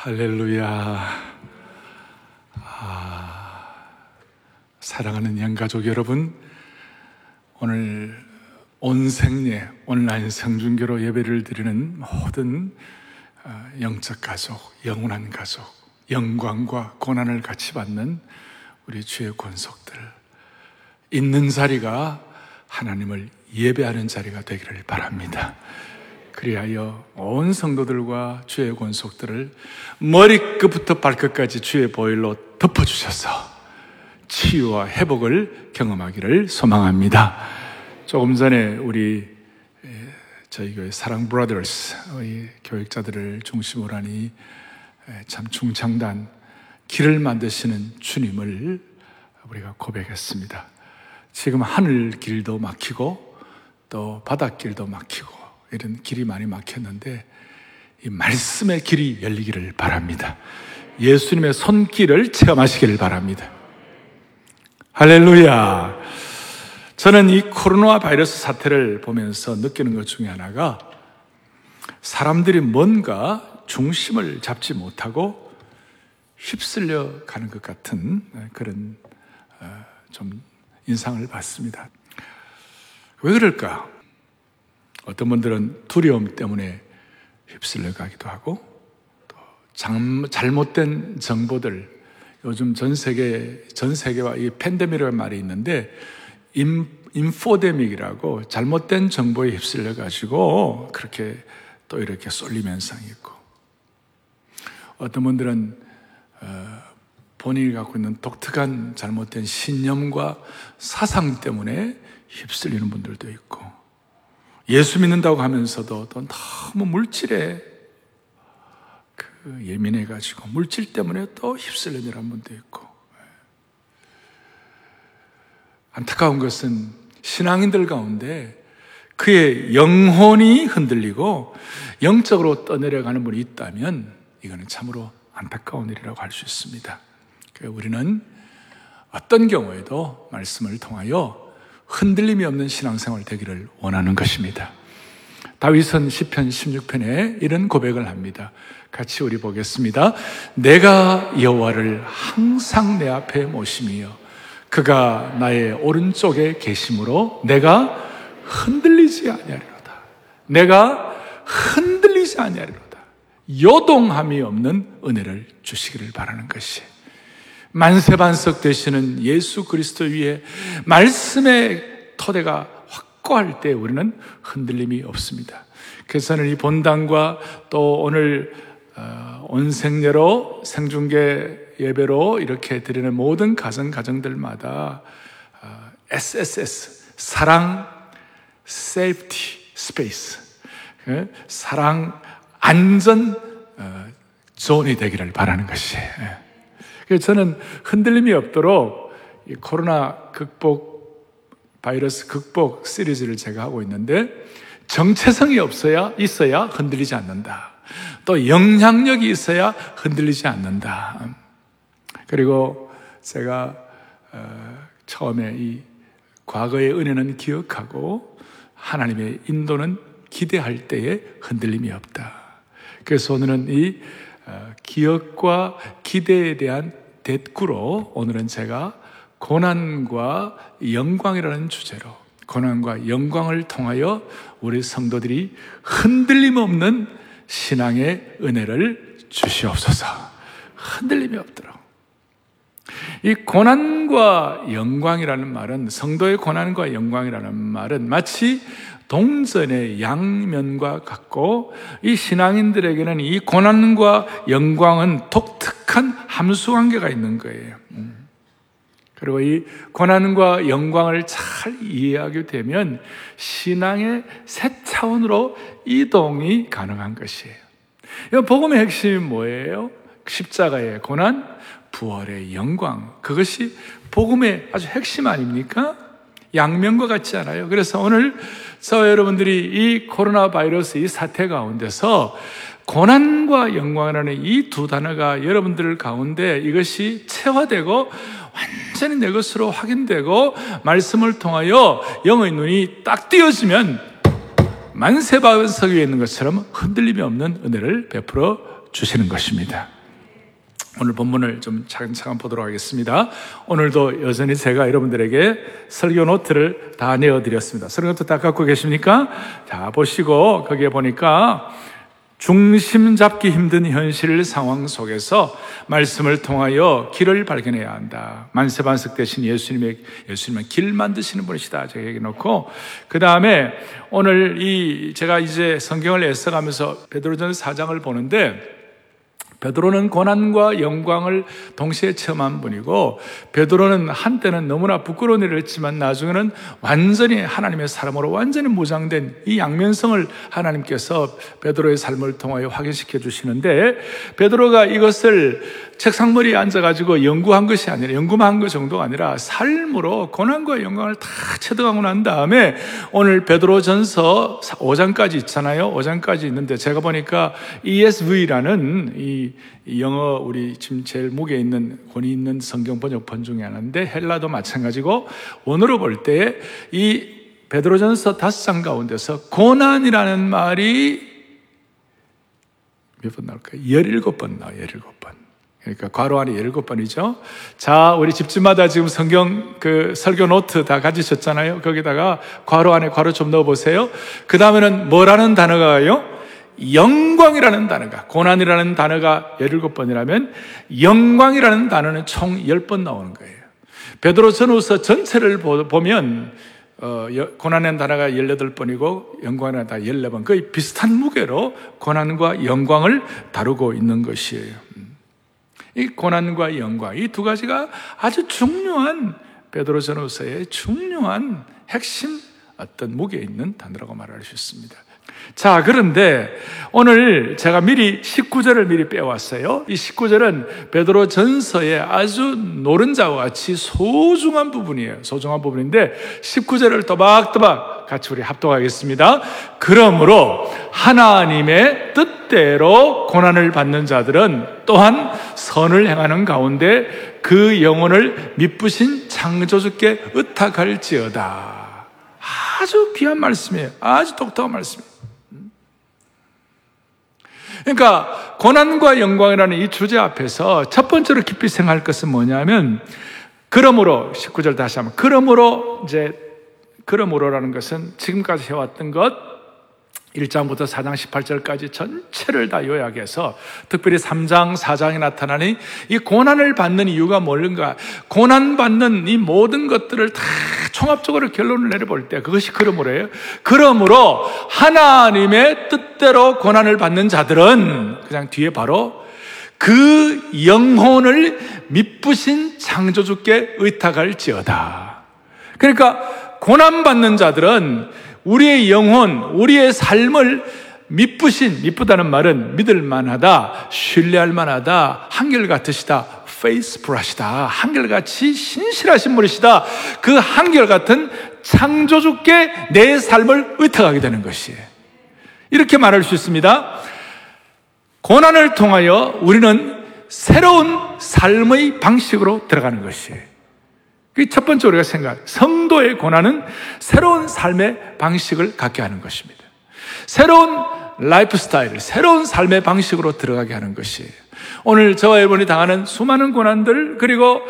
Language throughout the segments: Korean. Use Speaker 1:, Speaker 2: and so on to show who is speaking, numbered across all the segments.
Speaker 1: 할렐루야. 아, 사랑하는 양가족 여러분, 오늘 온 생례 온라인 성중교로 예배를 드리는 모든 아, 영적 가족, 영원한 가족, 영광과 고난을 같이 받는 우리 주의 권속들 있는 자리가 하나님을 예배하는 자리가 되기를 바랍니다. 그리하여 온 성도들과 주의 권속들을 머리끝부터 발끝까지 주의 보일로 덮어주셔서 치유와 회복을 경험하기를 소망합니다. 조금 전에 우리 저희 교회 사랑 브라더스 교육자들을 중심으로 하니 참 중창단 길을 만드시는 주님을 우리가 고백했습니다. 지금 하늘 길도 막히고 또 바닷길도 막히고 이런 길이 많이 막혔는데 이 말씀의 길이 열리기를 바랍니다. 예수님의 손길을 체험하시기를 바랍니다. 할렐루야. 저는 이 코로나 바이러스 사태를 보면서 느끼는 것 중에 하나가 사람들이 뭔가 중심을 잡지 못하고 휩쓸려 가는 것 같은 그런 어, 좀 인상을 받습니다. 왜 그럴까? 어떤 분들은 두려움 때문에 휩쓸려 가기도 하고 또 잘못된 정보들 요즘 전 세계 전 세계와 이 팬데믹이라는 말이 있는데 인, 인포데믹이라고 잘못된 정보에 휩쓸려 가지고 그렇게 또 이렇게 쏠림 현상이 있고 어떤 분들은 어, 본인이 갖고 있는 독특한 잘못된 신념과 사상 때문에 휩쓸리는 분들도 있고 예수 믿는다고 하면서도 또 너무 물질에 그 예민해가지고 물질 때문에 또 휩쓸리는 분도 있고 안타까운 것은 신앙인들 가운데 그의 영혼이 흔들리고 영적으로 떠내려가는 분이 있다면 이거는 참으로 안타까운 일이라고 할 수 있습니다. 우리는 어떤 경우에도 말씀을 통하여 흔들림이 없는 신앙생활 되기를 원하는 것입니다. 다윗은 시편 16편에 이런 고백을 합니다. 같이 우리 보겠습니다. 내가 여호와를 항상 내 앞에 모심이요 그가 나의 오른쪽에 계심으로 내가 흔들리지 아니하리로다. 내가 흔들리지 아니하리로다. 요동함이 없는 은혜를 주시기를 바라는 것이 만세반석 되시는 예수 그리스도 위에 말씀의 토대가 확고할 때 우리는 흔들림이 없습니다. 그래서 저는 이 본당과 또 오늘 어, 온생례로 생중계 예배로 이렇게 드리는 모든 가정 가정들마다 SSS 어, 사랑 Safety Space 사랑 안전 어, zone이 되기를 바라는 것이 예. 그래서 저는 흔들림이 없도록 이 코로나 극복, 바이러스 극복 시리즈를 제가 하고 있는데 정체성이 없어야, 있어야 흔들리지 않는다. 또 영향력이 있어야 흔들리지 않는다. 그리고 제가 어, 처음에 이 과거의 은혜는 기억하고 하나님의 인도는 기대할 때에 흔들림이 없다. 그래서 오늘은 이 어, 기억과 기대에 대한 대꾸로 오늘은 제가 고난과 영광이라는 주제로 고난과 영광을 통하여 우리 성도들이 흔들림 없는 신앙의 은혜를 주시옵소서. 흔들림이 없도록. 이 고난과 영광이라는 말은 성도의 고난과 영광이라는 말은 마치 동전의 양면과 같고 이 신앙인들에게는 이 고난과 영광은 독특한 함수 관계가 있는 거예요. 음. 그리고 이 고난과 영광을 잘 이해하게 되면 신앙의 새 차원으로 이동이 가능한 것이에요. 복음의 핵심이 뭐예요? 십자가의 고난, 부활의 영광. 그것이 복음의 아주 핵심 아닙니까? 양면과 같지 않아요? 그래서 오늘 저 여러분들이 이 코로나 바이러스 이 사태 가운데서 고난과 영광이라는 이 두 단어가 여러분들 가운데 이것이 체화되고 완전히 내 것으로 확인되고 말씀을 통하여 영의 눈이 딱 띄어지면 만세반석 위에 있는 것처럼 흔들림이 없는 은혜를 베풀어 주시는 것입니다. 오늘 본문을 좀 차근차근 보도록 하겠습니다. 오늘도 여전히 제가 여러분들에게 설교 노트를 다 내어드렸습니다. 설교 노트 다 갖고 계십니까? 자, 보시고 거기에 보니까 중심 잡기 힘든 현실 상황 속에서 말씀을 통하여 길을 발견해야 한다. 만세반석 대신 예수님의, 예수님은 길 만드시는 분이시다. 제가 얘기 놓고, 그 다음에 오늘 이, 제가 이제 성경을 애써가면서 베드로전 4장을 보는데, 베드로는 고난과 영광을 동시에 체험한 분이고 베드로는 한때는 너무나 부끄러운 일을 했지만 나중에는 완전히 하나님의 사람으로 완전히 무장된 이 양면성을 하나님께서 베드로의 삶을 통하여 확인시켜 주시는데 베드로가 이것을 책상머리에 앉아가지고 연구한 것이 아니라 연구만 한 것 정도가 아니라 삶으로 고난과 영광을 다 체득하고 난 다음에 오늘 베드로전서 5장까지 있잖아요. 5장까지 있는데 제가 보니까 ESV라는 이 영어 우리 지금 제일 목에 있는 권위 있는 성경 번역본 중에 하나인데 헬라도 마찬가지고 원어로 볼 때 이 베드로전서 다섯 장 가운데서 고난이라는 말이 몇 번 나올까요? 17번 나와요, 17번. 그러니까 괄호 안에 17번이죠. 자, 우리 집집마다 지금 성경 그 설교 노트 다 가지셨잖아요. 거기다가 괄호 안에 괄호 좀 넣어 보세요. 그 다음에는 뭐라는 단어가요? 영광이라는 단어가, 고난이라는 단어가 17번이라면 영광이라는 단어는 총 10번 나오는 거예요. 베드로 전후서 전체를 보면 어, 고난의 단어가 18번이고 영광이라는 단어 14번. 거의 비슷한 무게로 고난과 영광을 다루고 있는 것이에요. 음. 이 고난과 영광, 이 두 가지가 아주 중요한 베드로 전후서의 중요한 핵심 어떤 무게에 있는 단어라고 말할 수 있습니다. 자, 그런데 오늘 제가 미리 19절을 미리 빼왔어요. 이 19절은 베드로 전서의 아주 노른자와 같이 소중한 부분이에요. 소중한 부분인데 19절을 또박또박 같이 우리 합독하겠습니다. 그러므로 하나님의 뜻대로 고난을 받는 자들은 또한 선을 행하는 가운데 그 영혼을 미쁘신 창조주께 의탁할지어다. 아주 귀한 말씀이에요. 아주 독특한 말씀이에요. 그러니까 고난과 영광이라는 이 주제 앞에서 첫 번째로 깊이 생각할 것은 뭐냐면 그러므로 19절 다시 한번 그러므로 이제 그러므로라는 것은 지금까지 해왔던 것 1장부터 4장 18절까지 전체를 다 요약해서 특별히 3장, 4장에 나타나는 이 고난을 받는 이유가 뭘까? 고난받는 이 모든 것들을 다 총합적으로 결론을 내려볼 때 그것이 그러므로예요. 그러므로 하나님의 뜻대로 고난을 받는 자들은 그냥 뒤에 바로 그 영혼을 미쁘신 창조주께 의탁할지어다. 그러니까 고난받는 자들은 우리의 영혼, 우리의 삶을 미쁘신, 미쁘다는 말은 믿을 만하다, 신뢰할 만하다, 한결같으시다, 페이스풀하시다, 한결같이 신실하신 분이시다, 그 한결같은 창조주께 내 삶을 의탁하게 되는 것이에요. 이렇게 말할 수 있습니다. 고난을 통하여 우리는 새로운 삶의 방식으로 들어가는 것이에요. 그 첫 번째 우리가 생각, 성도의 고난은 새로운 삶의 방식을 갖게 하는 것입니다. 새로운 라이프 스타일, 새로운 삶의 방식으로 들어가게 하는 것이에요. 오늘 저와 여러분이 당하는 수많은 고난들, 그리고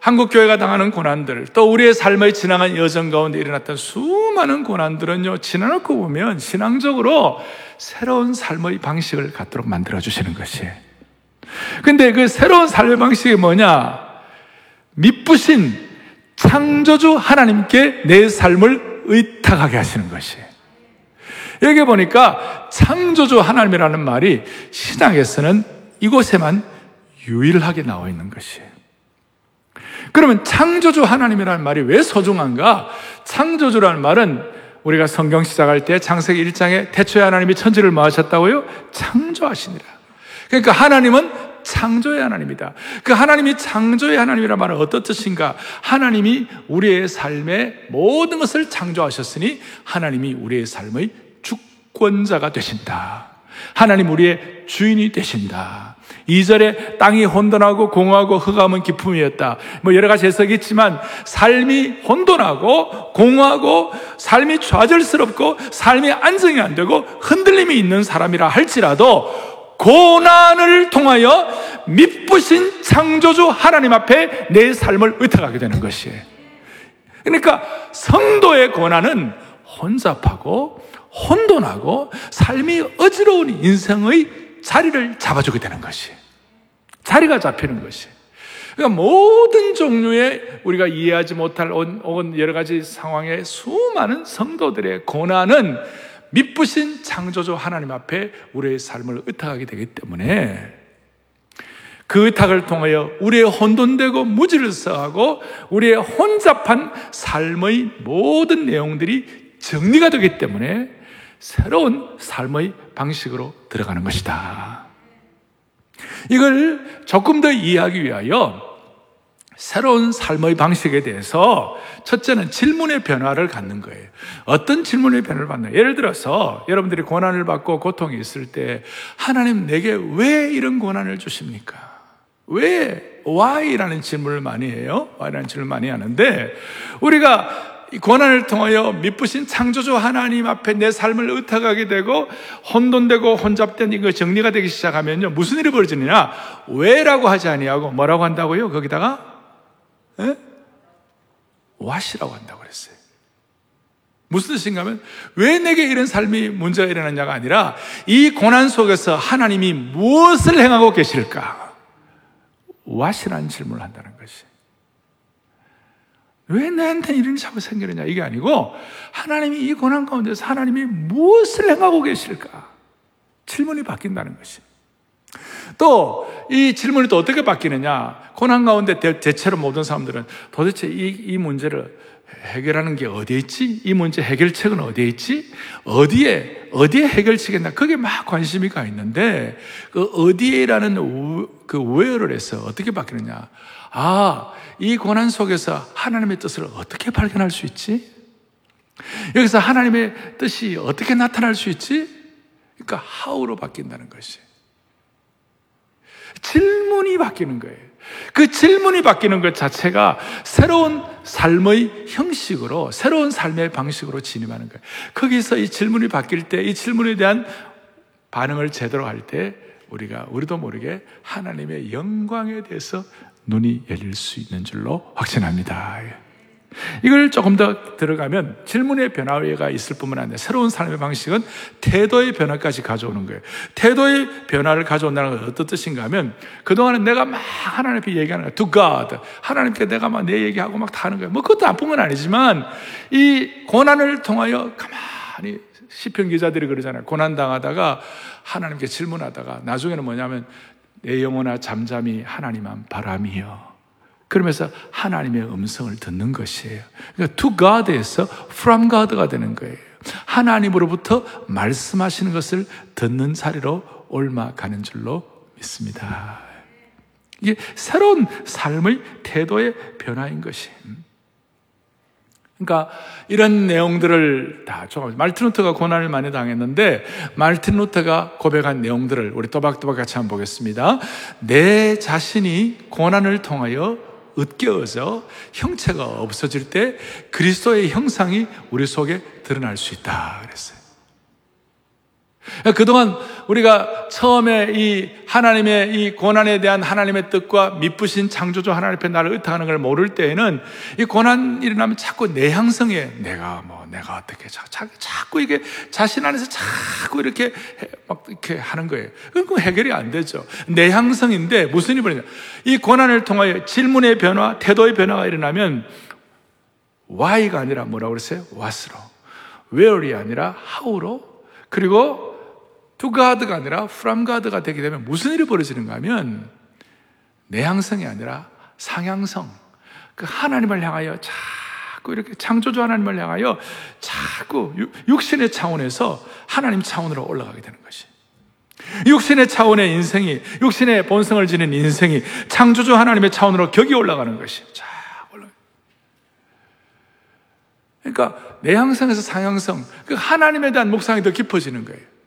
Speaker 1: 한국교회가 당하는 고난들, 또 우리의 삶의 지나간 여정 가운데 일어났던 수많은 고난들은요, 지나놓고 보면 신앙적으로 새로운 삶의 방식을 갖도록 만들어주시는 것이에요. 근데 그 새로운 삶의 방식이 뭐냐? 미쁘신 창조주 하나님께 내 삶을 의탁하게 하시는 것이에요. 여기 보니까 창조주 하나님이라는 말이 신앙에서는 이곳에만 유일하게 나와 있는 것이에요. 그러면 창조주 하나님이라는 말이 왜 소중한가? 창조주라는 말은 우리가 성경 시작할 때 창세기 1장에 태초에 하나님이 천지를 모하셨다고요? 창조하시니라. 그러니까 하나님은 창조의 하나님이다. 그 하나님이 창조의 하나님이라 말은 어떤 뜻인가? 하나님이 우리의 삶의 모든 것을 창조하셨으니 하나님이 우리의 삶의 주권자가 되신다. 하나님 우리의 주인이 되신다. 2절에 땅이 혼돈하고 공허하고 흑암은 기품이었다. 뭐 여러 가지 해석이 있지만 삶이 혼돈하고 공허하고 삶이 좌절스럽고 삶이 안정이 안 되고 흔들림이 있는 사람이라 할지라도 고난을 통하여 미쁘신 창조주 하나님 앞에 내 삶을 의탁하게 되는 것이에요. 그러니까 성도의 고난은 혼잡하고 혼돈하고 삶이 어지러운 인생의 자리를 잡아주게 되는 것이 자리가 잡히는 것이 그러니까 모든 종류의 우리가 이해하지 못할 혹은 여러 가지 상황의 수많은 성도들의 고난은 미쁘신 창조주 하나님 앞에 우리의 삶을 의탁하게 되기 때문에 그 의탁을 통하여 우리의 혼돈되고 무지를 써하고 우리의 혼잡한 삶의 모든 내용들이 정리가 되기 때문에 새로운 삶의 방식으로 들어가는 것이다. 이걸 조금 더 이해하기 위하여 새로운 삶의 방식에 대해서 첫째는 질문의 변화를 갖는 거예요. 어떤 질문의 변화를 받나? 예를 들어서 여러분들이 고난을 받고 고통이 있을 때 하나님 내게 왜 이런 고난을 주십니까? 왜 why라는 질문을 많이 해요. why라는 질문을 많이 하는데 우리가 이 고난을 통하여 미쁘신 창조주 하나님 앞에 내 삶을 의탁하게 되고 혼돈되고 혼잡된 이거 정리가 되기 시작하면요 무슨 일이 벌어지느냐 왜라고 하지 아니하고 뭐라고 한다고요 거기다가 에? 와시라고 한다고 그랬어요. 무슨 뜻인가 하면 왜 내게 이런 삶이 문제가 일어났냐가 아니라 이 고난 속에서 하나님이 무엇을 행하고 계실까? 와시라는 질문을 한다는 것이. 왜 나한테 이런 자꾸 생기느냐 이게 아니고 하나님이 이 고난 가운데서 하나님이 무엇을 행하고 계실까? 질문이 바뀐다는 것이. 또 이 질문이 또 어떻게 바뀌느냐? 고난 가운데 대체로 모든 사람들은 도대체 이, 이 문제를 해결하는 게 어디에 있지? 이 문제 해결책은 어디에 있지? 어디에, 어디에 해결책이나 그게 막 관심이 가 있는데, 그 어디에라는 그 where를 해서 어떻게 바뀌느냐? 아, 이 고난 속에서 하나님의 뜻을 어떻게 발견할 수 있지? 여기서 하나님의 뜻이 어떻게 나타날 수 있지? 그러니까 how로 바뀐다는 것이. 질문이 바뀌는 거예요. 그 질문이 바뀌는 것 자체가 새로운 삶의 형식으로, 새로운 삶의 방식으로 진입하는 거예요. 거기서 이 질문이 바뀔 때, 이 질문에 대한 반응을 제대로 할 때, 우리가, 우리도 모르게 하나님의 영광에 대해서 눈이 열릴 수 있는 줄로 확신합니다. 이걸 조금 더 들어가면 질문의 변화가 있을 뿐만 아니라 새로운 삶의 방식은 태도의 변화까지 가져오는 거예요. 태도의 변화를 가져온다는 건 어떤 뜻인가 하면 그동안은 내가 막 하나님 앞에 얘기하는 거야. To God. 하나님께 내가 막 내 얘기하고 막 다 하는 거예요. 뭐 그것도 나쁜 건 아니지만 이 고난을 통하여 가만히 시편 기자들이 그러잖아요. 고난 당하다가 하나님께 질문하다가 나중에는 뭐냐면 내 영혼아 잠잠히 하나님만 바람이여. 그러면서 하나님의 음성을 듣는 것이에요. 그러니까 to God에서 from God가 되는 거예요. 하나님으로부터 말씀하시는 것을 듣는 자리로 옮아가는 줄로 믿습니다. 이게 새로운 삶의 태도의 변화인 것이. 그러니까 이런 내용들을 다 조금 말틴 루터가 고난을 많이 당했는데 말틴 루터가 고백한 내용들을 우리 또박또박 같이 한번 보겠습니다. 내 자신이 고난을 통하여 으깨어져 형체가 없어질 때 그리스도의 형상이 우리 속에 드러날 수 있다 그랬어요. 그동안 우리가 처음에 이 하나님의 이 고난에 대한 하나님의 뜻과 미쁘신 창조주 하나님 앞에 나를 의탁하는 걸 모를 때에는 이 고난 일어나면 자꾸 내 향성에 내가 뭐 내가 어떻게 자, 자, 자꾸 이게 자신 안에서 자꾸 이렇게 해, 막 이렇게 하는 거예요. 그건 해결이 안 되죠. 내 향성인데 무슨 일이 벌어냐? 이 고난을 통하여 질문의 변화, 태도의 변화가 일어나면 why가 아니라 뭐라고 그랬어요? what으로. where이 아니라 how로. 그리고 to God가 아니라 from God가 되게 되면 무슨 일이 벌어지는가 하면 내향성이 아니라 상향성. 그 하나님을 향하여 자꾸 이렇게 창조주 하나님을 향하여 자꾸 육신의 차원에서 하나님 차원으로 올라가게 되는 것이. 육신의 차원의 인생이, 육신의 본성을 지닌 인생이 창조주 하나님의 차원으로 격이 올라가는 것이. 자, 올라. 그러니까 내향성에서 상향성, 그 하나님에 대한 묵상이 더 깊어지는 거예요.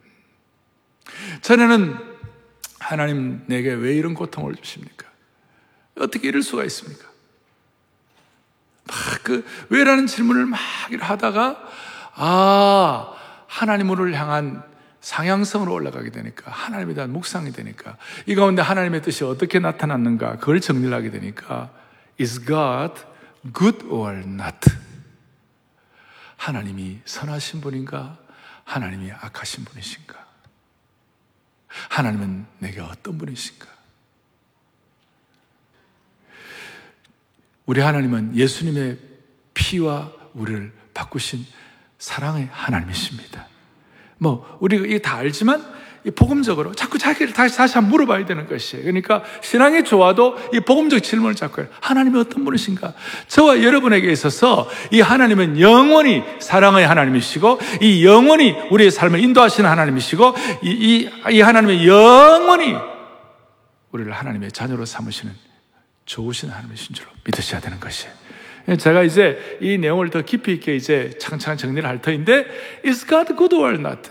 Speaker 1: 전에는 하나님 내게 왜 이런 고통을 주십니까? 어떻게 이럴 수가 있습니까? 막 그 왜라는 질문을 막 하다가 아 하나님을 향한 상향성으로 올라가게 되니까 하나님에 대한 묵상이 되니까 이 가운데 하나님의 뜻이 어떻게 나타났는가 그걸 정리를 하게 되니까 Is God good or not? 하나님이 선하신 분인가? 하나님이 악하신 분이신가? 하나님은 내게 어떤 분이신가? 우리 하나님은 예수님의 피와 우리를 바꾸신 사랑의 하나님이십니다. 뭐, 우리가 이게 다 알지만, 이 복음적으로 자꾸 자기를 다시, 다시 한번 물어봐야 되는 것이에요. 그러니까 신앙이 좋아도 이 복음적 질문을 자꾸 해요. 하나님이 어떤 분이신가? 저와 여러분에게 있어서 이 하나님은 영원히 사랑의 하나님이시고 이 영원히 우리의 삶을 인도하시는 하나님이시고 이, 이, 이 하나님의 영원히 우리를 하나님의 자녀로 삼으시는 좋으신 하나님이신 줄로 믿으셔야 되는 것이에요. 제가 이제 이 내용을 더 깊이 있게 이제 창창 정리를 할 터인데, is God good or not?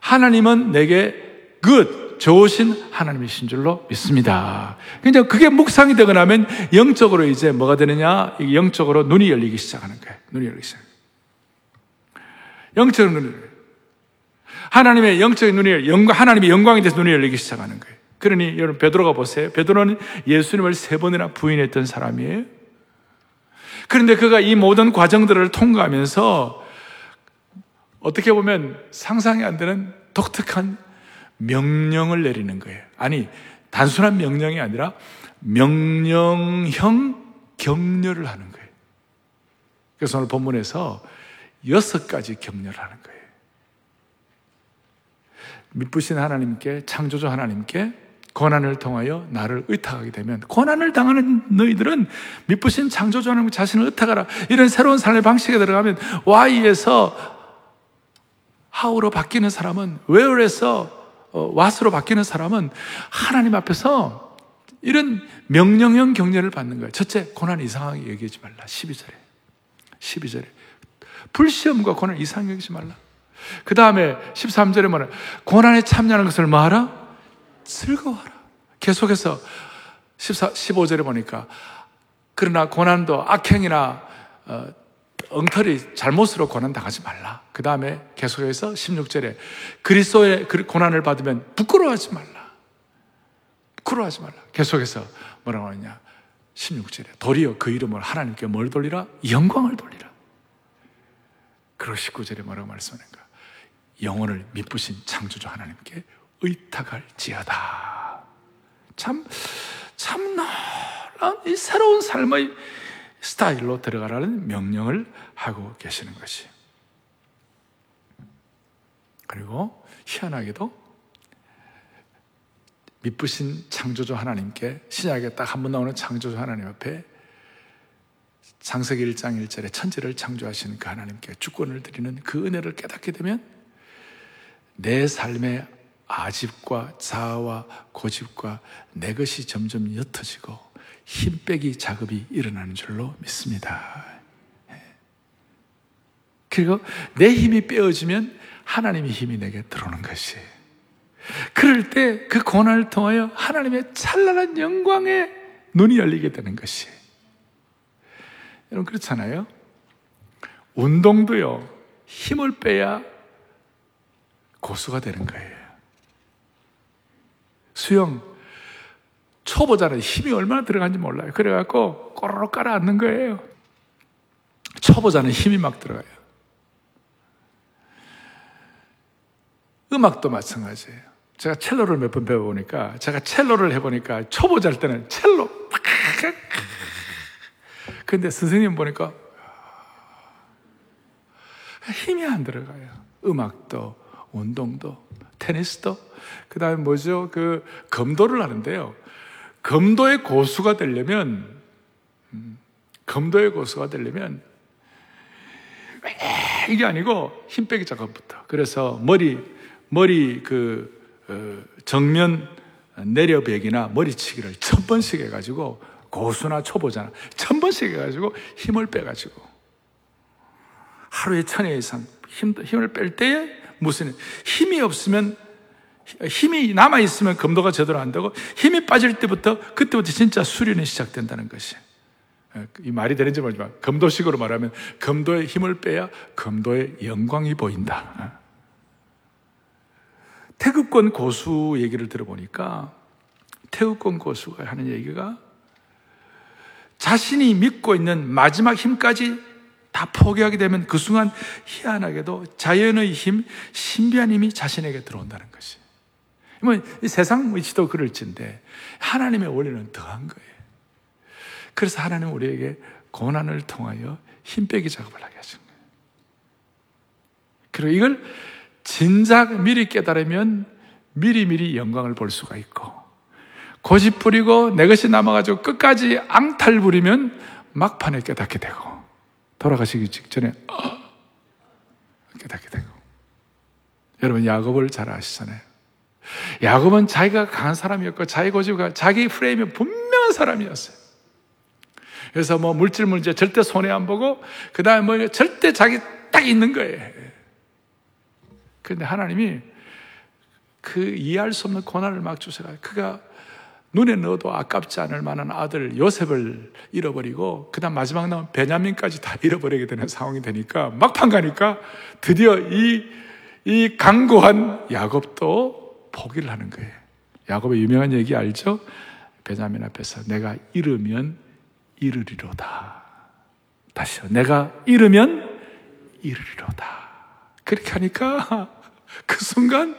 Speaker 1: 하나님은 내게 good, 좋으신 하나님이신 줄로 믿습니다. 그냥 그게 묵상이 되고 나면 영적으로 이제 뭐가 되느냐? 영적으로 눈이 열리기 시작하는 거예요. 눈이 열리기 시작. 영적으로 눈이 하나님의 영적인 눈이 영광, 하나님의 영광에 대해서 눈이 열리기 시작하는 거예요. 그러니 여러분 베드로가 보세요. 베드로는 예수님을 세 번이나 부인했던 사람이에요. 그런데 그가 이 모든 과정들을 통과하면서 어떻게 보면 상상이 안 되는 독특한 명령을 내리는 거예요. 아니, 단순한 명령이 아니라 명령형 격려를 하는 거예요. 그래서 오늘 본문에서 여섯 가지 격려를 하는 거예요. 믿부신 하나님께, 창조주 하나님께 고난을 통하여 나를 의탁하게 되면 고난을 당하는 너희들은 믿부신 창조주 하나님 자신을 의탁하라. 이런 새로운 삶의 방식에 들어가면 Y에서 하우로 바뀌는 사람은 where에서 왓으로 바뀌는 사람은 하나님 앞에서 이런 명령형 격려를 받는 거예요. 첫째, 고난 이상하게 얘기하지 말라. 12절에. 12절에. 불시험과 고난 이상하게 여기지 말라. 그 다음에 13절에 뭐냐. 고난에 참여하는 것을 뭐하라? 즐거워하라. 계속해서 14, 15절에 보니까 그러나 고난도 악행이나 어, 엉터리 잘못으로 고난 당하지 말라. 그 다음에 계속해서 16절에 그리스도의 고난을 받으면 부끄러워하지 말라. 부끄러워하지 말라. 계속해서 뭐라고 하느냐. 16절에 도리어 그 이름을 하나님께 뭘 돌리라? 영광을 돌리라. 그리고 19절에 뭐라고 말씀하는가? 영혼을 미쁘신 창조주 하나님께 의탁할지어다. 참, 참 놀라운 이 새로운 삶의 스타일로 들어가라는 명령을 하고 계시는 것이. 그리고 희한하게도 미쁘신 창조주 하나님께 신약에 딱 한 번 나오는 창조주 하나님 앞에 장세기 1장 1절에 천지를 창조하시는 그 하나님께 주권을 드리는 그 은혜를 깨닫게 되면 내 삶의 아집과 자아와 고집과 내 것이 점점 옅어지고 힘 빼기 작업이 일어나는 줄로 믿습니다. 예. 그리고 내 힘이 빼어지면 하나님의 힘이 내게 들어오는 것이. 그럴 때 그 고난을 통하여 하나님의 찬란한 영광에 눈이 열리게 되는 것이. 여러분 그렇잖아요. 운동도요. 힘을 빼야 고수가 되는 거예요. 수영 초보자는 힘이 얼마나 들어간지 몰라요. 그래갖고 꼬르륵 깔아앉는 거예요. 초보자는 힘이 막 들어가요. 음악도 마찬가지예요. 제가 첼로를 몇 번 배워보니까, 제가 첼로를 해보니까, 초보자일 때는 첼로, 근데 선생님 보니까, 힘이 안 들어가요. 음악도, 운동도, 테니스도, 그 다음에 뭐죠? 그, 검도를 하는데요. 검도의 고수가 되려면 음, 검도의 고수가 되려면 이게 아니고 힘 빼기 작업부터. 그래서 머리 머리 그 어, 정면 내려배기나 머리치기를 천 번씩 해가지고 고수나 초보자나 천 번씩 해가지고 힘을 빼가지고 하루에 천 회 이상 힘, 힘을 뺄 때에 무슨 힘이 없으면 힘이 남아 있으면 검도가 제대로 안 되고 힘이 빠질 때부터 그때부터 진짜 수련이 시작된다는 것이. 예, 이 말이 되는지 모르지만 검도식으로 말하면 검도의 힘을 빼야 검도의 영광이 보인다. 예. 태극권 고수 얘기를 들어보니까 태극권 고수가 하는 얘기가 자신이 믿고 있는 마지막 힘까지 다 포기하게 되면 그 순간 희한하게도 자연의 힘, 신비한 힘이 자신에게 들어온다는 것이. 뭐, 세상 위치도 그럴진데, 하나님의 원리는 더한 거예요. 그래서 하나님 우리에게 고난을 통하여 힘 빼기 작업을 하게 하신 거예요. 그리고 이걸 진작 미리 깨달으면 미리미리 영광을 볼 수가 있고, 고집 부리고 내 것이 남아가지고 끝까지 앙탈 부리면 막판에 깨닫게 되고, 돌아가시기 직전에, 어! 깨닫게 되고. 여러분, 야곱을 잘 아시잖아요. 야곱은 자기가 강한 사람이었고, 자기 고집과 자기 프레임이 분명한 사람이었어요. 그래서 뭐 물질 문제 절대 손해 안 보고, 그 다음에 뭐 절대 자기 딱 있는 거예요. 그런데 하나님이 그 이해할 수 없는 고난을 막 주셔가 그가 눈에 넣어도 아깝지 않을 만한 아들 요셉을 잃어버리고 그다음 마지막 남은 베냐민까지 다 잃어버리게 되는 상황이 되니까 막판 가니까 드디어 이, 이 강고한 야곱도 포기를 하는 거예요. 야곱의 유명한 얘기 알죠? 베냐민 앞에서 내가 잃으면 잃으리로다. 다시요. 내가 잃으면 잃으리로다. 그렇게 하니까 그 순간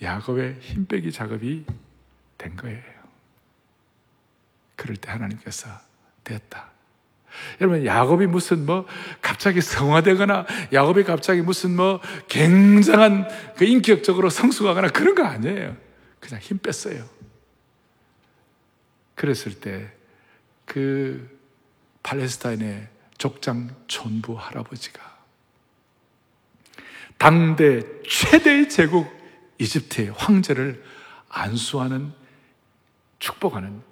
Speaker 1: 야곱의 힘 빼기 작업이 된 거예요. 그럴 때 하나님께서 됐다. 여러분, 야곱이 무슨 뭐 갑자기 성화되거나 야곱이 갑자기 무슨 뭐 굉장한 그 인격적으로 성숙하거나 그런 거 아니에요. 그냥 힘 뺐어요. 그랬을 때 그 팔레스타인의 족장 촌부 할아버지가 당대 최대의 제국 이집트의 황제를 안수하는 축복하는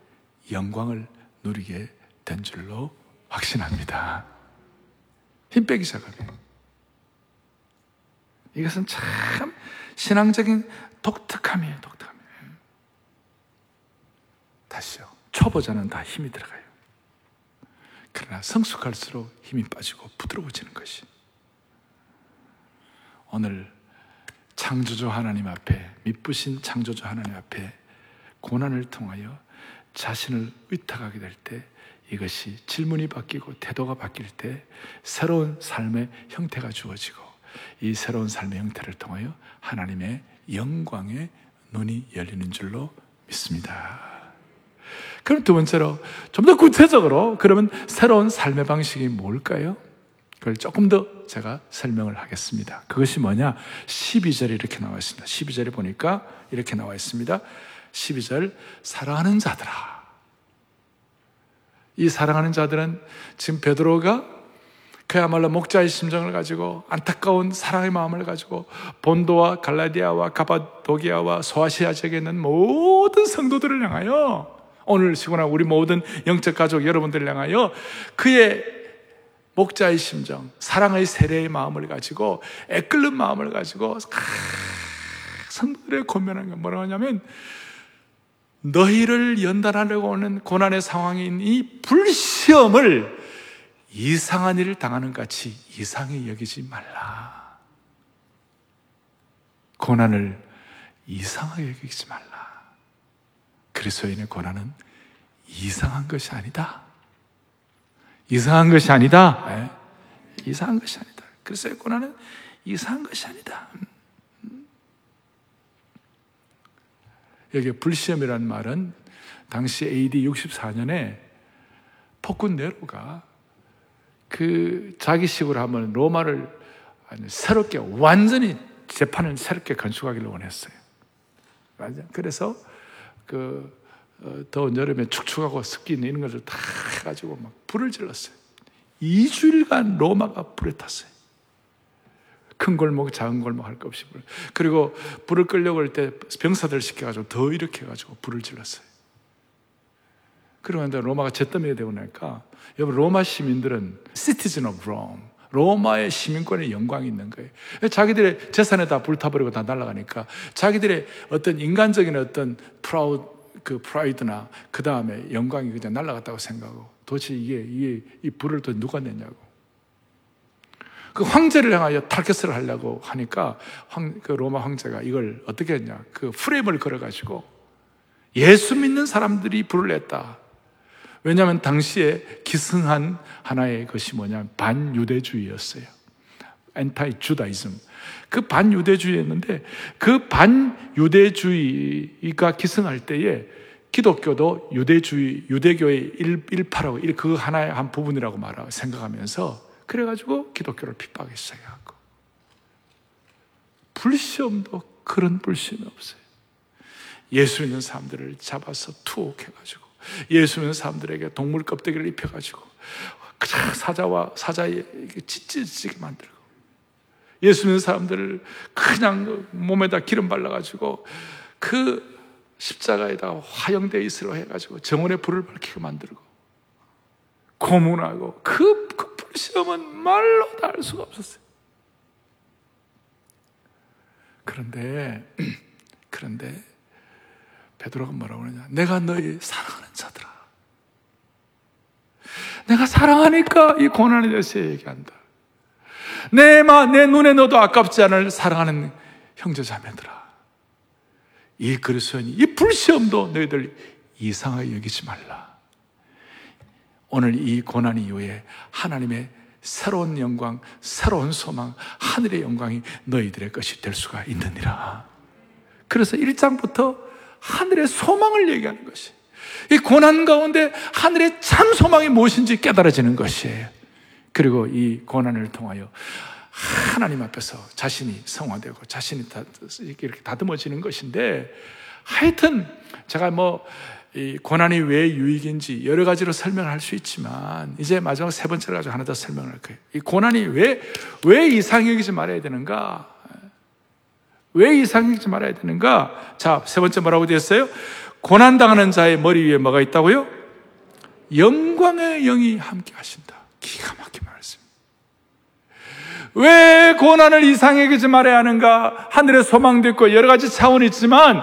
Speaker 1: 영광을 누리게 된 줄로 확신합니다. 힘 빼기 시작하면. 이것은 참 신앙적인 독특함이에요, 독특함. 다시요. 초보자는 다 힘이 들어가요. 그러나 성숙할수록 힘이 빠지고 부드러워지는 것이. 오늘 창조주 하나님 앞에, 미쁘신 창조주 하나님 앞에 고난을 통하여 자신을 의탁하게 될 때 이것이 질문이 바뀌고 태도가 바뀔 때 새로운 삶의 형태가 주어지고 이 새로운 삶의 형태를 통하여 하나님의 영광의 눈이 열리는 줄로 믿습니다. 그럼 두 번째로 좀 더 구체적으로 그러면 새로운 삶의 방식이 뭘까요? 그걸 조금 더 제가 설명을 하겠습니다. 그것이 뭐냐? 12절에 이렇게 나와 있습니다. 12절에 보니까 이렇게 나와 있습니다. 12절, 사랑하는 자들아. 이 사랑하는 자들은 지금 베드로가 그야말로 목자의 심정을 가지고 안타까운 사랑의 마음을 가지고 본도와 갈라디아와 가바도기아와 소아시아 지역에 있는 모든 성도들을 향하여 오늘 시구나 우리 모든 영적 가족 여러분들을 향하여 그의 목자의 심정, 사랑의 세례의 마음을 가지고 애끓는 마음을 가지고 성도들의 고민하는 게 뭐라고 하냐면 너희를 연단하려고 오는 고난의 상황인 이 불시험을 이상한 일을 당하는 같이 이상히 여기지 말라. 고난을 이상하게 여기지 말라. 그리스도인의 고난은 이상한 것이 아니다. 이상한 것이 아니다. 네. 이상한 것이 아니다. 그리스도의 고난은 이상한 것이 아니다. 여기 불시험이라는 말은 당시 AD 64년에 폭군 네로가 그 자기식으로 하면 로마를 새롭게 완전히 재판을 새롭게 건축하기를 원했어요. 맞아. 그래서 그 어, 더운 여름에 축축하고 습기 있는 것을 다 해가지고 막 불을 질렀어요. 2주일간 로마가 불에 탔어요. 큰 골목, 작은 골목 할 것 없이 불. 그리고 불을 끌려고 할때 병사들 시켜가지고 더 이렇게 해가지고 불을 질렀어요. 그러는데 로마가 잿더미가 되고 나니까 여러분 로마 시민들은 citizen of Rome 로마의 시민권의 영광이 있는 거예요. 자기들의 재산에 다 불타버리고 다 날아가니까 자기들의 어떤 인간적인 어떤 proud 그 프라이드나 그 다음에 영광이 그냥 날아갔다고 생각하고 도대체 이게, 이게 이 불을 또 누가 냈냐고. 그 황제를 향하여 타겟을 하려고 하니까 황, 그 로마 황제가 이걸 어떻게 했냐. 그 프레임을 걸어가지고 예수 믿는 사람들이 불을 냈다. 왜냐하면 당시에 기승한 하나의 것이 뭐냐 반유대주의였어요. 엔타이 주다이즘. 그 반유대주의였는데 그 반유대주의가 기승할 때에 기독교도 유대주의, 유대교의 일, 일파라고, 그 하나의 한 부분이라고 말하고 생각하면서 그래가지고 기독교를 핍박하기 시작하고. 불시험도 그런 불시험이 없어요. 예수 있는 사람들을 잡아서 투옥해가지고, 예수 있는 사람들에게 동물 껍데기를 입혀가지고, 사자와 사자에 찢찢게 만들고, 예수 믿는 사람들을 그냥 몸에다 기름 발라가지고, 그 십자가에다 화형되어 있으려 해가지고 정원에 불을 밝히게 만들고 고문하고 그, 그불 시험은 말로 다할 수가 없었어요. 그런데 그런데 베드로가 뭐라고 그러냐? 내가 너희 사랑하는 자들아. 내가 사랑하니까 이 고난에 대해서 얘기한다. 내, 마, 내 눈에 너도 아깝지 않을 사랑하는 형제 자매들아. 이 그리스도인이 이 불시험도 너희들 이상하게 여기지 말라. 오늘 이 고난 이후에 하나님의 새로운 영광, 새로운 소망, 하늘의 영광이 너희들의 것이 될 수가 있느니라. 그래서 1장부터 하늘의 소망을 얘기하는 것이. 이 고난 가운데 하늘의 참 소망이 무엇인지 깨달아지는 것이에요. 그리고 이 고난을 통하여 하나님 앞에서 자신이 성화되고 자신이 다, 이렇게 다듬어지는 것인데 하여튼 제가 뭐이 고난이 왜 유익인지 여러 가지로 설명할 수 있지만 이제 마지막 세 번째를 가지고 하나 더 설명할 거예요. 이 고난이 왜, 왜 이상하지 말아야 되는가? 왜 이상하지 말아야 되는가? 자, 세 번째 뭐라고 되었어요? 고난 당하는 자의 머리 위에 뭐가 있다고요? 영광의 영이 함께 하신다. 기가 막힌 말씀. 왜 고난을 이상하게 지 말아야 하는가? 하늘의 소망도 있고 여러 가지 차원이 있지만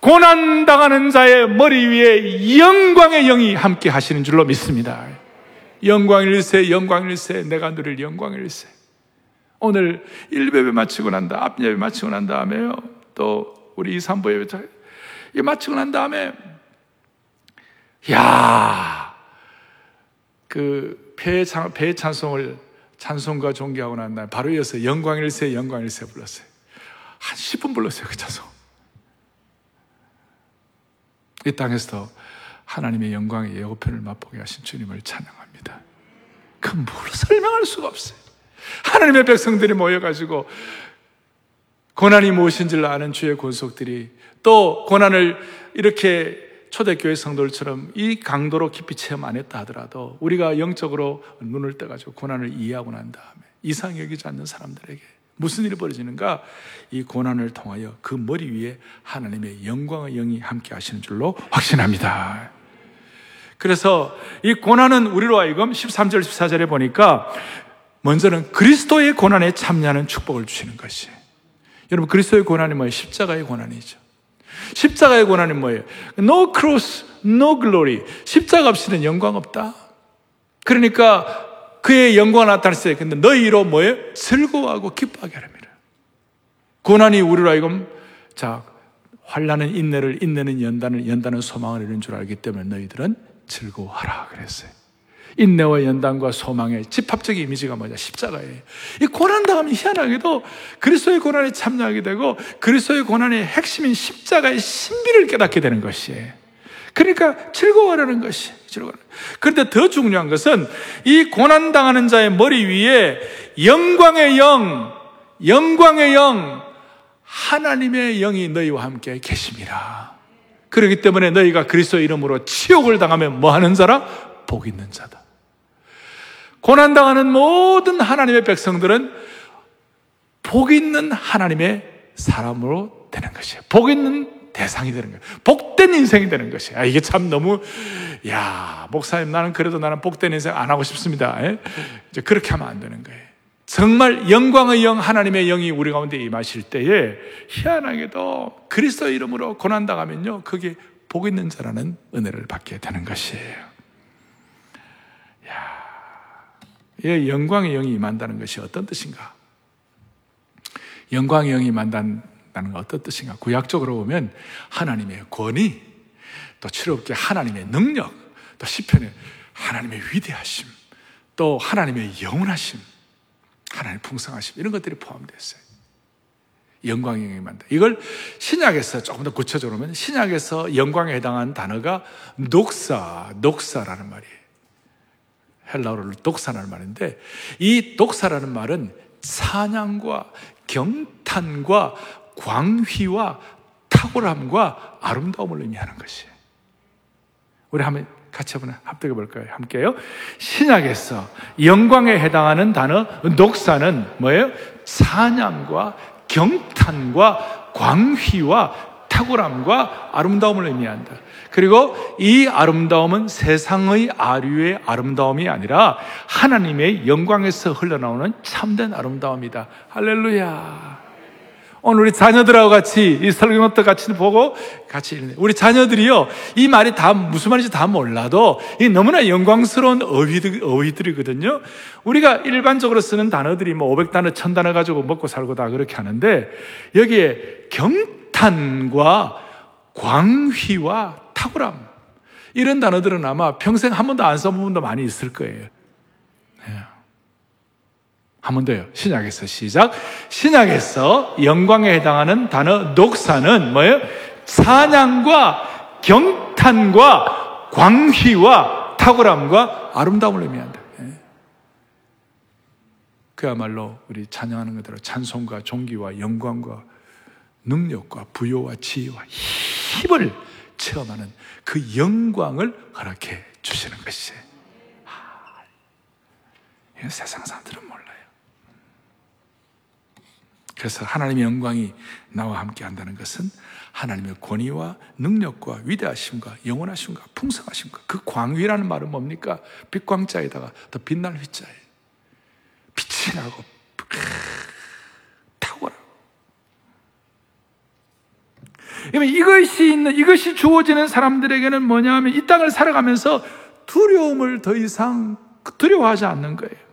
Speaker 1: 고난 당하는 자의 머리 위에 영광의 영이 함께 하시는 줄로 믿습니다. 영광일세, 영광일세, 내가 누릴 영광일세. 오늘 1배배 마치고 난 다음, 앞예배 마치고 난 다음에요. 또 우리 2, 3부 예배 이 마치고 난 다음에 야, 그 배, 배 찬송을 찬송과 존귀하고 난날 바로 이어서 영광일세 영광일세 불렀어요. 한 10분 불렀어요 그 찬송. 이 땅에서도 하나님의 영광의 예고편을 맛보게 하신 주님을 찬양합니다. 그뭘 설명할 수가 없어요. 하나님의 백성들이 모여가지고 고난이 무엇인지를 아는 주의 권속들이 또 고난을 이렇게 초대교회 성도들처럼 이 강도로 깊이 체험 안 했다 하더라도 우리가 영적으로 눈을 떠가지고 고난을 이해하고 난 다음에 이상 여기지 않는 사람들에게 무슨 일이 벌어지는가? 이 고난을 통하여 그 머리 위에 하나님의 영광의 영이 함께 하시는 줄로 확신합니다. 그래서 이 고난은 우리로 하여금 13절, 14절에 보니까 먼저는 그리스도의 고난에 참여하는 축복을 주시는 것이. 여러분, 그리스도의 고난이 뭐예요? 십자가의 고난이죠. 십자가의 고난이 뭐예요? No cross, no glory. 십자가 없이는 영광 없다. 그러니까 그의 영광 나타났어요. 근데 너희로 뭐예요? 슬거워하고 기뻐하게 하랍니다. 고난이 우리로 하여금 자 환란은 인내를 인내는 연단을 연단은 소망을 이루는 줄 알기 때문에 너희들은 즐거워하라 그랬어요. 인내와 연단과 소망의 집합적인 이미지가 뭐냐? 십자가예요. 이 고난 당하면 희한하게도 그리스도의 고난에 참여하게 되고 그리스도의 고난의 핵심인 십자가의 신비를 깨닫게 되는 것이에요. 그러니까 즐거워하라는 것이 즐거워. 그런데 더 중요한 것은 이 고난 당하는 자의 머리 위에 영광의 영, 영광의 영, 하나님의 영이 너희와 함께 계십니다. 그렇기 때문에 너희가 그리스도 이름으로 치욕을 당하면 뭐 하는 자라? 복 있는 자다. 고난 당하는 모든 하나님의 백성들은 복 있는 하나님의 사람으로 되는 것이에요. 복 있는 대상이 되는 거예요. 복된 인생이 되는 것이에요. 아, 이게 참 너무, 야, 목사님, 나는 그래도 나는 복된 인생 안 하고 싶습니다. 예? 이제 그렇게 하면 안 되는 거예요. 정말 영광의 영, 하나님의 영이 우리 가운데 임하실 때에 희한하게도 그리스도 이름으로 고난당하면요, 그게 복 있는 자라는 은혜를 받게 되는 것이에요. 이 영광의 영이 임한다는 것이 어떤 뜻인가? 영광의 영이 임한다는 건 어떤 뜻인가? 구약적으로 보면 하나님의 권위, 또 치롭게 하나님의 능력, 또 시편에 하나님의 위대하심, 또 하나님의 영원하심, 하나님의 풍성하심 이런 것들이 포함되어 있어요. 영이 임한다. 이걸 신약에서 조금 더 구체적으로 보면 신약에서 영광에 해당하는 단어가 녹사, 녹사라는 말이에요. 헬라어로 독사라는 말인데 이 독사라는 말은 찬양과 경탄과 광휘와 탁월함과 아름다움을 의미하는 것이에요. 우리 한번 같이 한번 합독해 볼까요? 함께요. 신약에서 영광에 해당하는 단어 녹사는 뭐예요? 찬양과 경탄과 광휘와 탁월함과 아름다움을 의미한다. 그리고 이 아름다움은 세상의 아류의 아름다움이 아니라 하나님의 영광에서 흘러나오는 참된 아름다움이다. 할렐루야. 오늘 우리 자녀들하고 같이 이 설교노트 같이 보고 같이 읽는 우리 자녀들이요 이 말이 다 무슨 말인지 다 몰라도 이 너무나 영광스러운 어휘들, 어휘들이거든요 우리가 일반적으로 쓰는 단어들이 뭐 500단어 1000단어 가지고 먹고 살고 다 그렇게 하는데 여기에 경탄과 광휘와 탁월함. 이런 단어들은 아마 평생 한 번도 안 써본 분도 많이 있을 거예요. 네. 한번 더요. 신약에서 시작. 신약에서 영광에 해당하는 단어 녹사는 뭐예요? 찬양과 경탄과 광휘와 탁월함과 아름다움을 의미한다. 네. 그야말로 우리 찬양하는 것대로 찬송과 존귀와 영광과 능력과 부여와 지혜와 힘을 체험하는 그 영광을 허락해 주시는 것이 아, 세상 사람들은 몰라요. 그래서 하나님의 영광이 나와 함께 한다는 것은 하나님의 권위와 능력과 위대하심과 영원하심과 풍성하심과 그 광위라는 말은 뭡니까? 빛광자에다가 더 빛날 휘자에 빛이 나고 이것이 있는, 이것이 주어지는 사람들에게는 뭐냐 하면 이 땅을 살아가면서 두려움을 더 이상 두려워하지 않는 거예요.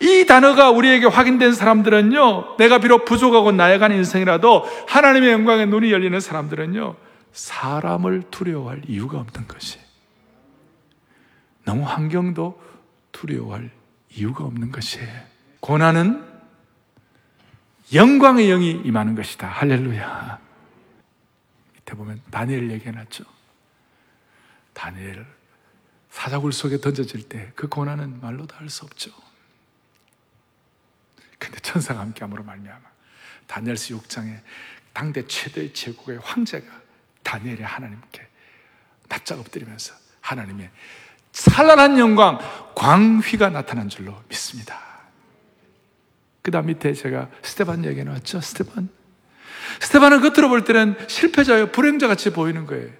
Speaker 1: 이 단어가 우리에게 확인된 사람들은요, 내가 비록 부족하고 나약한 인생이라도 하나님의 영광에 눈이 열리는 사람들은요, 사람을 두려워할 이유가 없는 것이. 너무 환경도 두려워할 이유가 없는 것이에요. 고난은 영광의 영이 임하는 것이다. 할렐루야. 밑에 보면 다니엘 얘기해놨죠. 다니엘 사자굴 속에 던져질 때 그 고난은 말로 다 할 수 없죠. 근데 천사가 함께함으로 말미암아 다니엘스 6장에 당대 최대의 제국의 황제가 다니엘의 하나님께 납작 엎드리면서 하나님의 찬란한 영광, 광휘가 나타난 줄로 믿습니다. 그 다음 밑에 제가 스테반 얘기 나왔죠? 스테반. 스테반은 겉으로 볼 때는 실패자요, 불행자 같이 보이는 거예요.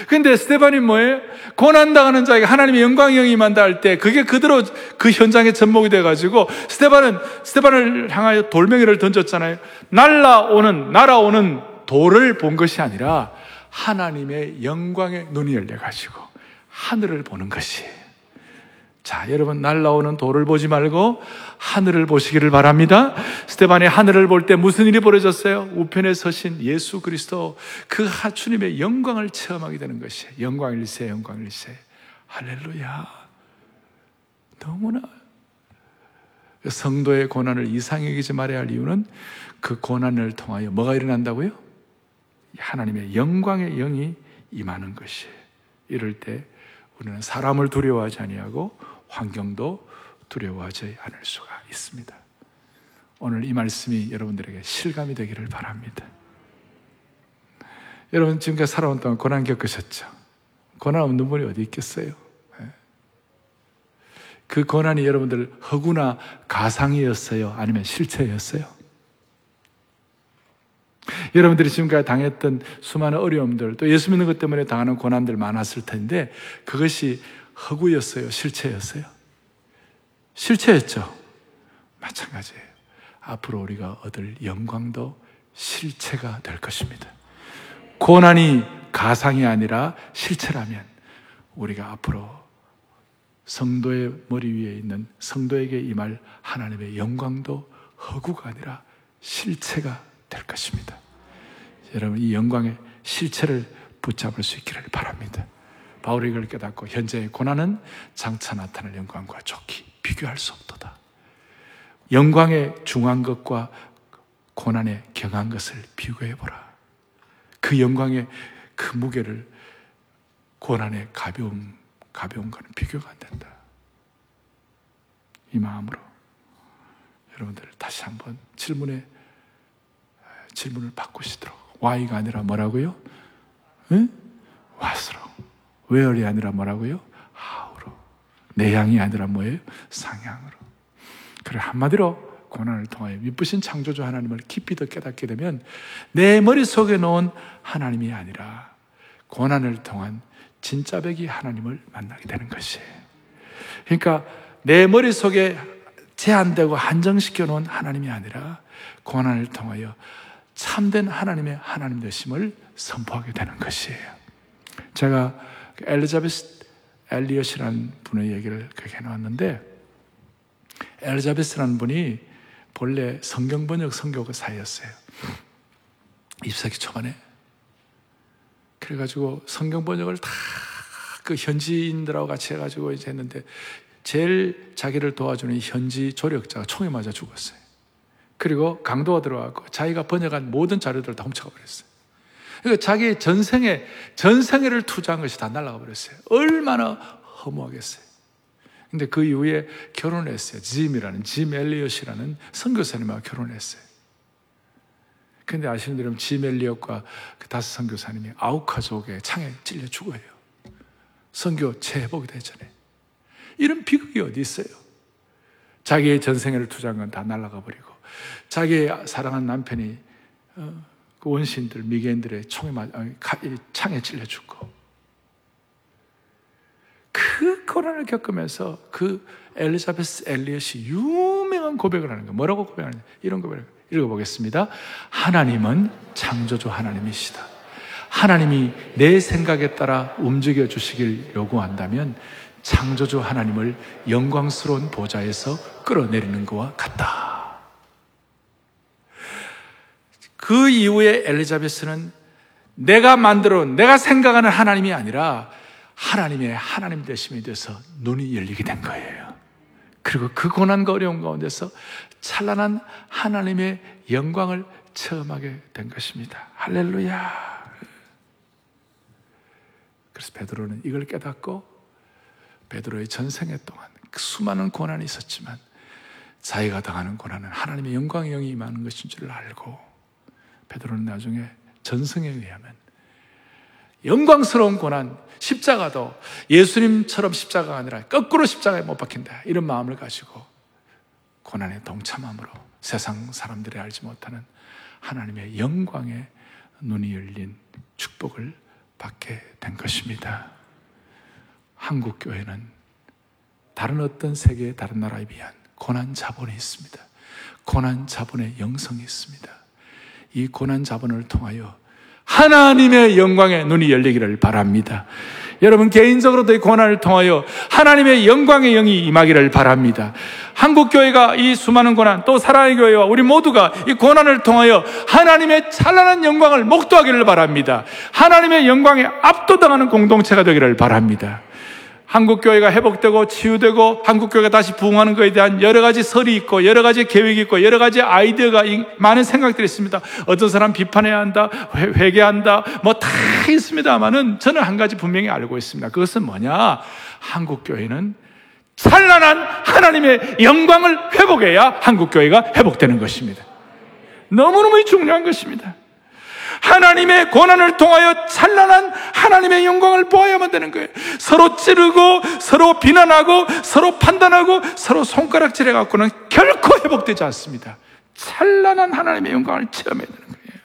Speaker 1: 예. 근데 스테반이 뭐예요? 고난당하는 자에게 하나님의 영광이 임한다 할 때 그게 그대로 그 현장에 접목이 돼가지고 스테반은 스테반을 향하여 돌멩이를 던졌잖아요. 날라오는 날아오는 돌을 본 것이 아니라 하나님의 영광의 눈이 열려가지고 하늘을 보는 것이 자, 여러분 날라오는 돌을 보지 말고 하늘을 보시기를 바랍니다. 스테반이 하늘을 볼 때 무슨 일이 벌어졌어요? 우편에 서신 예수 그리스도 그 하추님의 영광을 체험하게 되는 것이에요. 영광일세, 영광일세. 할렐루야. 너무나 성도의 고난을 이상 여기지 말아야 할 이유는 그 고난을 통하여 뭐가 일어난다고요? 하나님의 영광의 영이 임하는 것이에요. 이럴 때 우리는 사람을 두려워하지 아니하고 환경도 두려워하지 않을 수가 있습니다. 오늘 이 말씀이 여러분들에게 실감이 되기를 바랍니다. 여러분 지금까지 살아온 동안 고난 겪으셨죠? 고난 없는 분이 어디 있겠어요? 예. 그 고난이 여러분들 허구나 가상이었어요? 아니면 실체였어요? 여러분들이 지금까지 당했던 수많은 어려움들, 또 예수 믿는 것 때문에 당하는 고난들 많았을 텐데, 그것이 허구였어요? 실체였어요? 실체였죠? 마찬가지예요. 앞으로 우리가 얻을 영광도 실체가 될 것입니다. 고난이 가상이 아니라 실체라면 우리가 앞으로 성도의 머리 위에 있는 성도에게 임할 하나님의 영광도 허구가 아니라 실체가 될 것입니다. 여러분, 이 영광의 실체를 붙잡을 수 있기를 바랍니다. 바울이 이걸 깨닫고 현재의 고난은 장차 나타날 영광과 좋게 비교할 수 없도다. 영광의 중한 것과 고난의 경한 것을 비교해 보라. 그 영광의 그 무게를 고난의 가벼움, 가벼운 거는 비교가 안 된다. 이 마음으로 여러분들 다시 한번 질문에 질문을 바꾸시도록 Y가 아니라 뭐라고요? 응? What으로 Where이 아니라 뭐라고요? How로 내향이 아니라 뭐예요? 상향으로 그래 한마디로 고난을 통하여 미쁘신 창조주 하나님을 깊이 더 깨닫게 되면 내 머릿속에 놓은 하나님이 아니라 고난을 통한 진짜 백이 하나님을 만나게 되는 것이에요. 그러니까 내 머릿속에 제한되고 한정시켜 놓은 하나님이 아니라 고난을 통하여 참된 하나님의 하나님 되심을 선포하게 되는 것이에요. 제가 엘리자베스 엘리엇이라는 분의 얘기를 그렇게 해놨는데 엘리자베스라는 분이 본래 성경 번역 성교사였어요. 20세기 초반에. 그래가지고 성경 번역을 다 그 현지인들하고 같이 해가지고 이제 했는데 제일 자기를 도와주는 현지 조력자가 총에 맞아 죽었어요. 그리고 강도가 들어와고 자기가 번역한 모든 자료들을 다 훔쳐가 버렸어요. 그러니까 자기 전생에, 전생애를 투자한 것이 다 날아가 버렸어요. 얼마나 허무하겠어요. 근데 그 이후에 결혼을 했어요. 짐이라는, 짐 엘리엇이라는 선교사님하고 결혼했어요. 근데 아시는 대로 짐 엘리엇과 그 다섯 선교사님이 아우카족의 창에 찔려 죽어요. 선교 재회복이 되잖아요. 이런 비극이 어디 있어요? 자기의 전생애를 투자한 건 다 날아가 버리고 자기의 사랑한 남편이 어, 그 원신들 미개인들의 총에 맞 창에 찔려 죽고 그 고난을 겪으면서 그 엘리자베스 엘리엇이 유명한 고백을 하는 거예요. 뭐라고 고백하느냐? 이런 고백을 읽어보겠습니다. 하나님은 창조주 하나님이시다. 하나님이 내 생각에 따라 움직여 주시길 요구한다면 창조주 하나님을 영광스러운 보좌에서 끌어내리는 것과 같다. 그 이후에 엘리자베스는 내가 만들어 내가 생각하는 하나님이 아니라 하나님의 하나님 되심에 대해서 눈이 열리게 된 거예요. 그리고 그 고난과 어려운 가운데서 찬란한 하나님의 영광을 체험하게 된 것입니다. 할렐루야. 그래서 베드로는 이걸 깨닫고 베드로의 전생애 동안 그 수많은 고난이 있었지만 자기가 당하는 고난은 하나님의 영광의 영이 임하는 것인 줄 알고 베드로는 나중에 전승에 의하면 영광스러운 고난, 십자가도 예수님처럼 십자가가 아니라 거꾸로 십자가에 못 박힌다. 이런 마음을 가지고 고난에 동참함으로 세상 사람들이 알지 못하는 하나님의 영광의 눈이 열린 축복을 받게 된 것입니다. 한국 교회는 다른 어떤 세계의 다른 나라에 비한 고난 자본이 있습니다. 고난 자본의 영성이 있습니다. 이 고난 자본을 통하여 하나님의 영광의 눈이 열리기를 바랍니다. 여러분 개인적으로도 이 고난을 통하여 하나님의 영광의 영이 임하기를 바랍니다. 한국 교회가 이 수많은 고난 또 사랑의 교회와 우리 모두가 이 고난을 통하여 하나님의 찬란한 영광을 목도하기를 바랍니다. 하나님의 영광에 압도당하는 공동체가 되기를 바랍니다. 한국교회가 회복되고 치유되고 한국교회가 다시 부흥하는 것에 대한 여러 가지 설이 있고 여러 가지 계획이 있고 여러 가지 아이디어가 많은 생각들이 있습니다. 어떤 사람 비판해야 한다, 회개한다, 뭐 다 있습니다만은 저는 한 가지 분명히 알고 있습니다. 그것은 뭐냐? 한국교회는 찬란한 하나님의 영광을 회복해야 한국교회가 회복되는 것입니다. 너무너무 중요한 것입니다. 하나님의 고난을 통하여 찬란한 하나님의 영광을 보아야만 되는 거예요. 서로 찌르고, 서로 비난하고, 서로 판단하고, 서로 손가락질해 갖고는 결코 회복되지 않습니다. 찬란한 하나님의 영광을 체험해야 되는 거예요.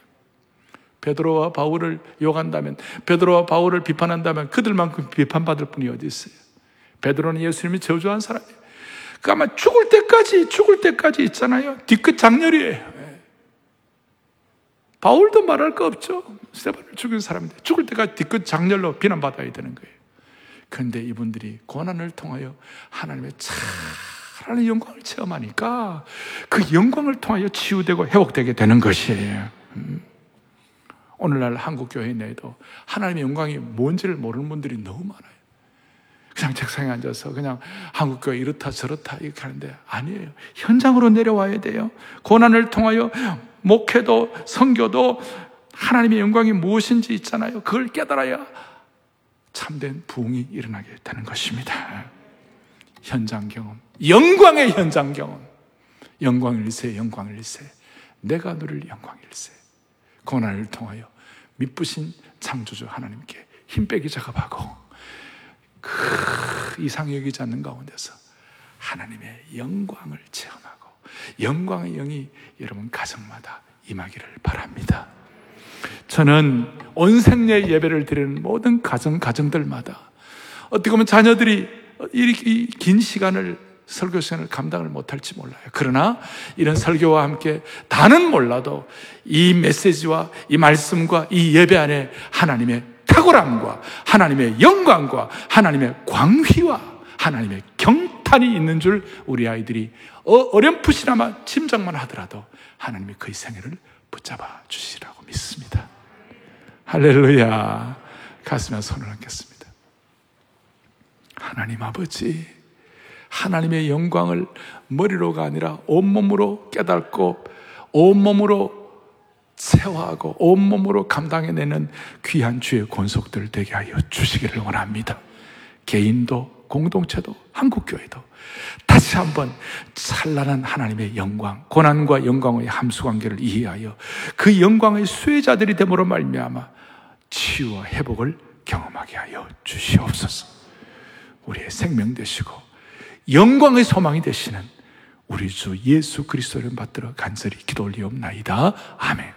Speaker 1: 베드로와 바울을 욕한다면, 베드로와 바울을 비판한다면 그들만큼 비판받을 분이 어디 있어요? 베드로는 예수님이 저주한 사람이에요. 그 아마 죽을 때까지, 죽을 때까지 있잖아요. 뒤끝 장렬이에요. 바울도 말할 거 없죠. 스테반을 죽인 사람인데 죽을 때까지 뒤끝 장렬로 비난받아야 되는 거예요. 그런데 이분들이 고난을 통하여 하나님의 차라리 영광을 체험하니까 그 영광을 통하여 치유되고 회복되게 되는 것이에요. 음. 오늘날 한국 교회 내에도 하나님의 영광이 뭔지를 모르는 분들이 너무 많아요. 그냥 책상에 앉아서 그냥 한국 교회 이렇다 저렇다 이렇게 하는데 아니에요. 현장으로 내려와야 돼요. 고난을 통하여 목회도 성교도 하나님의 영광이 무엇인지 있잖아요. 그걸 깨달아야 참된 부흥이 일어나게 되는 것입니다. 현장 경험. 영광의 현장 경험. 영광일세, 영광일세. 내가 누릴 영광일세. 고난을 통하여 미쁘신 창조주 하나님께 힘 빼기 작업하고 그 이상 여기지 않는 가운데서 하나님의 영광을 체험하고 영광의 영이 여러분 가정마다 임하기를 바랍니다. 저는 온 생애 예배를 드리는 모든 가정, 가정들마다 어떻게 보면 자녀들이 이 긴 시간을 설교 시간을 감당을 못할지 몰라요. 그러나 이런 설교와 함께 다는 몰라도 이 메시지와 이 말씀과 이 예배 안에 하나님의 탁월함과 하나님의 영광과 하나님의 광휘와 하나님의 경 탄이 있는 줄 우리 아이들이 어, 어렴풋이나마 짐작만 하더라도 하나님이 그의 생애를 붙잡아 주시라고 믿습니다. 할렐루야. 가슴에 손을 얹겠습니다. 하나님 아버지, 하나님의 영광을 머리로가 아니라 온몸으로 깨닫고 온몸으로 세워하고 온몸으로 감당해내는 귀한 주의 권속들 되게 하여 주시기를 원합니다. 개인도 공동체도 한국교회도 다시 한번 찬란한 하나님의 영광, 고난과 영광의 함수 관계를 이해하여 그 영광의 수혜자들이 됨으로 말미암아 치유와 회복을 경험하게 하여 주시옵소서. 우리의 생명 되시고 영광의 소망이 되시는 우리 주 예수 그리스도를 받들어 간절히 기도 올리옵나이다. 아멘.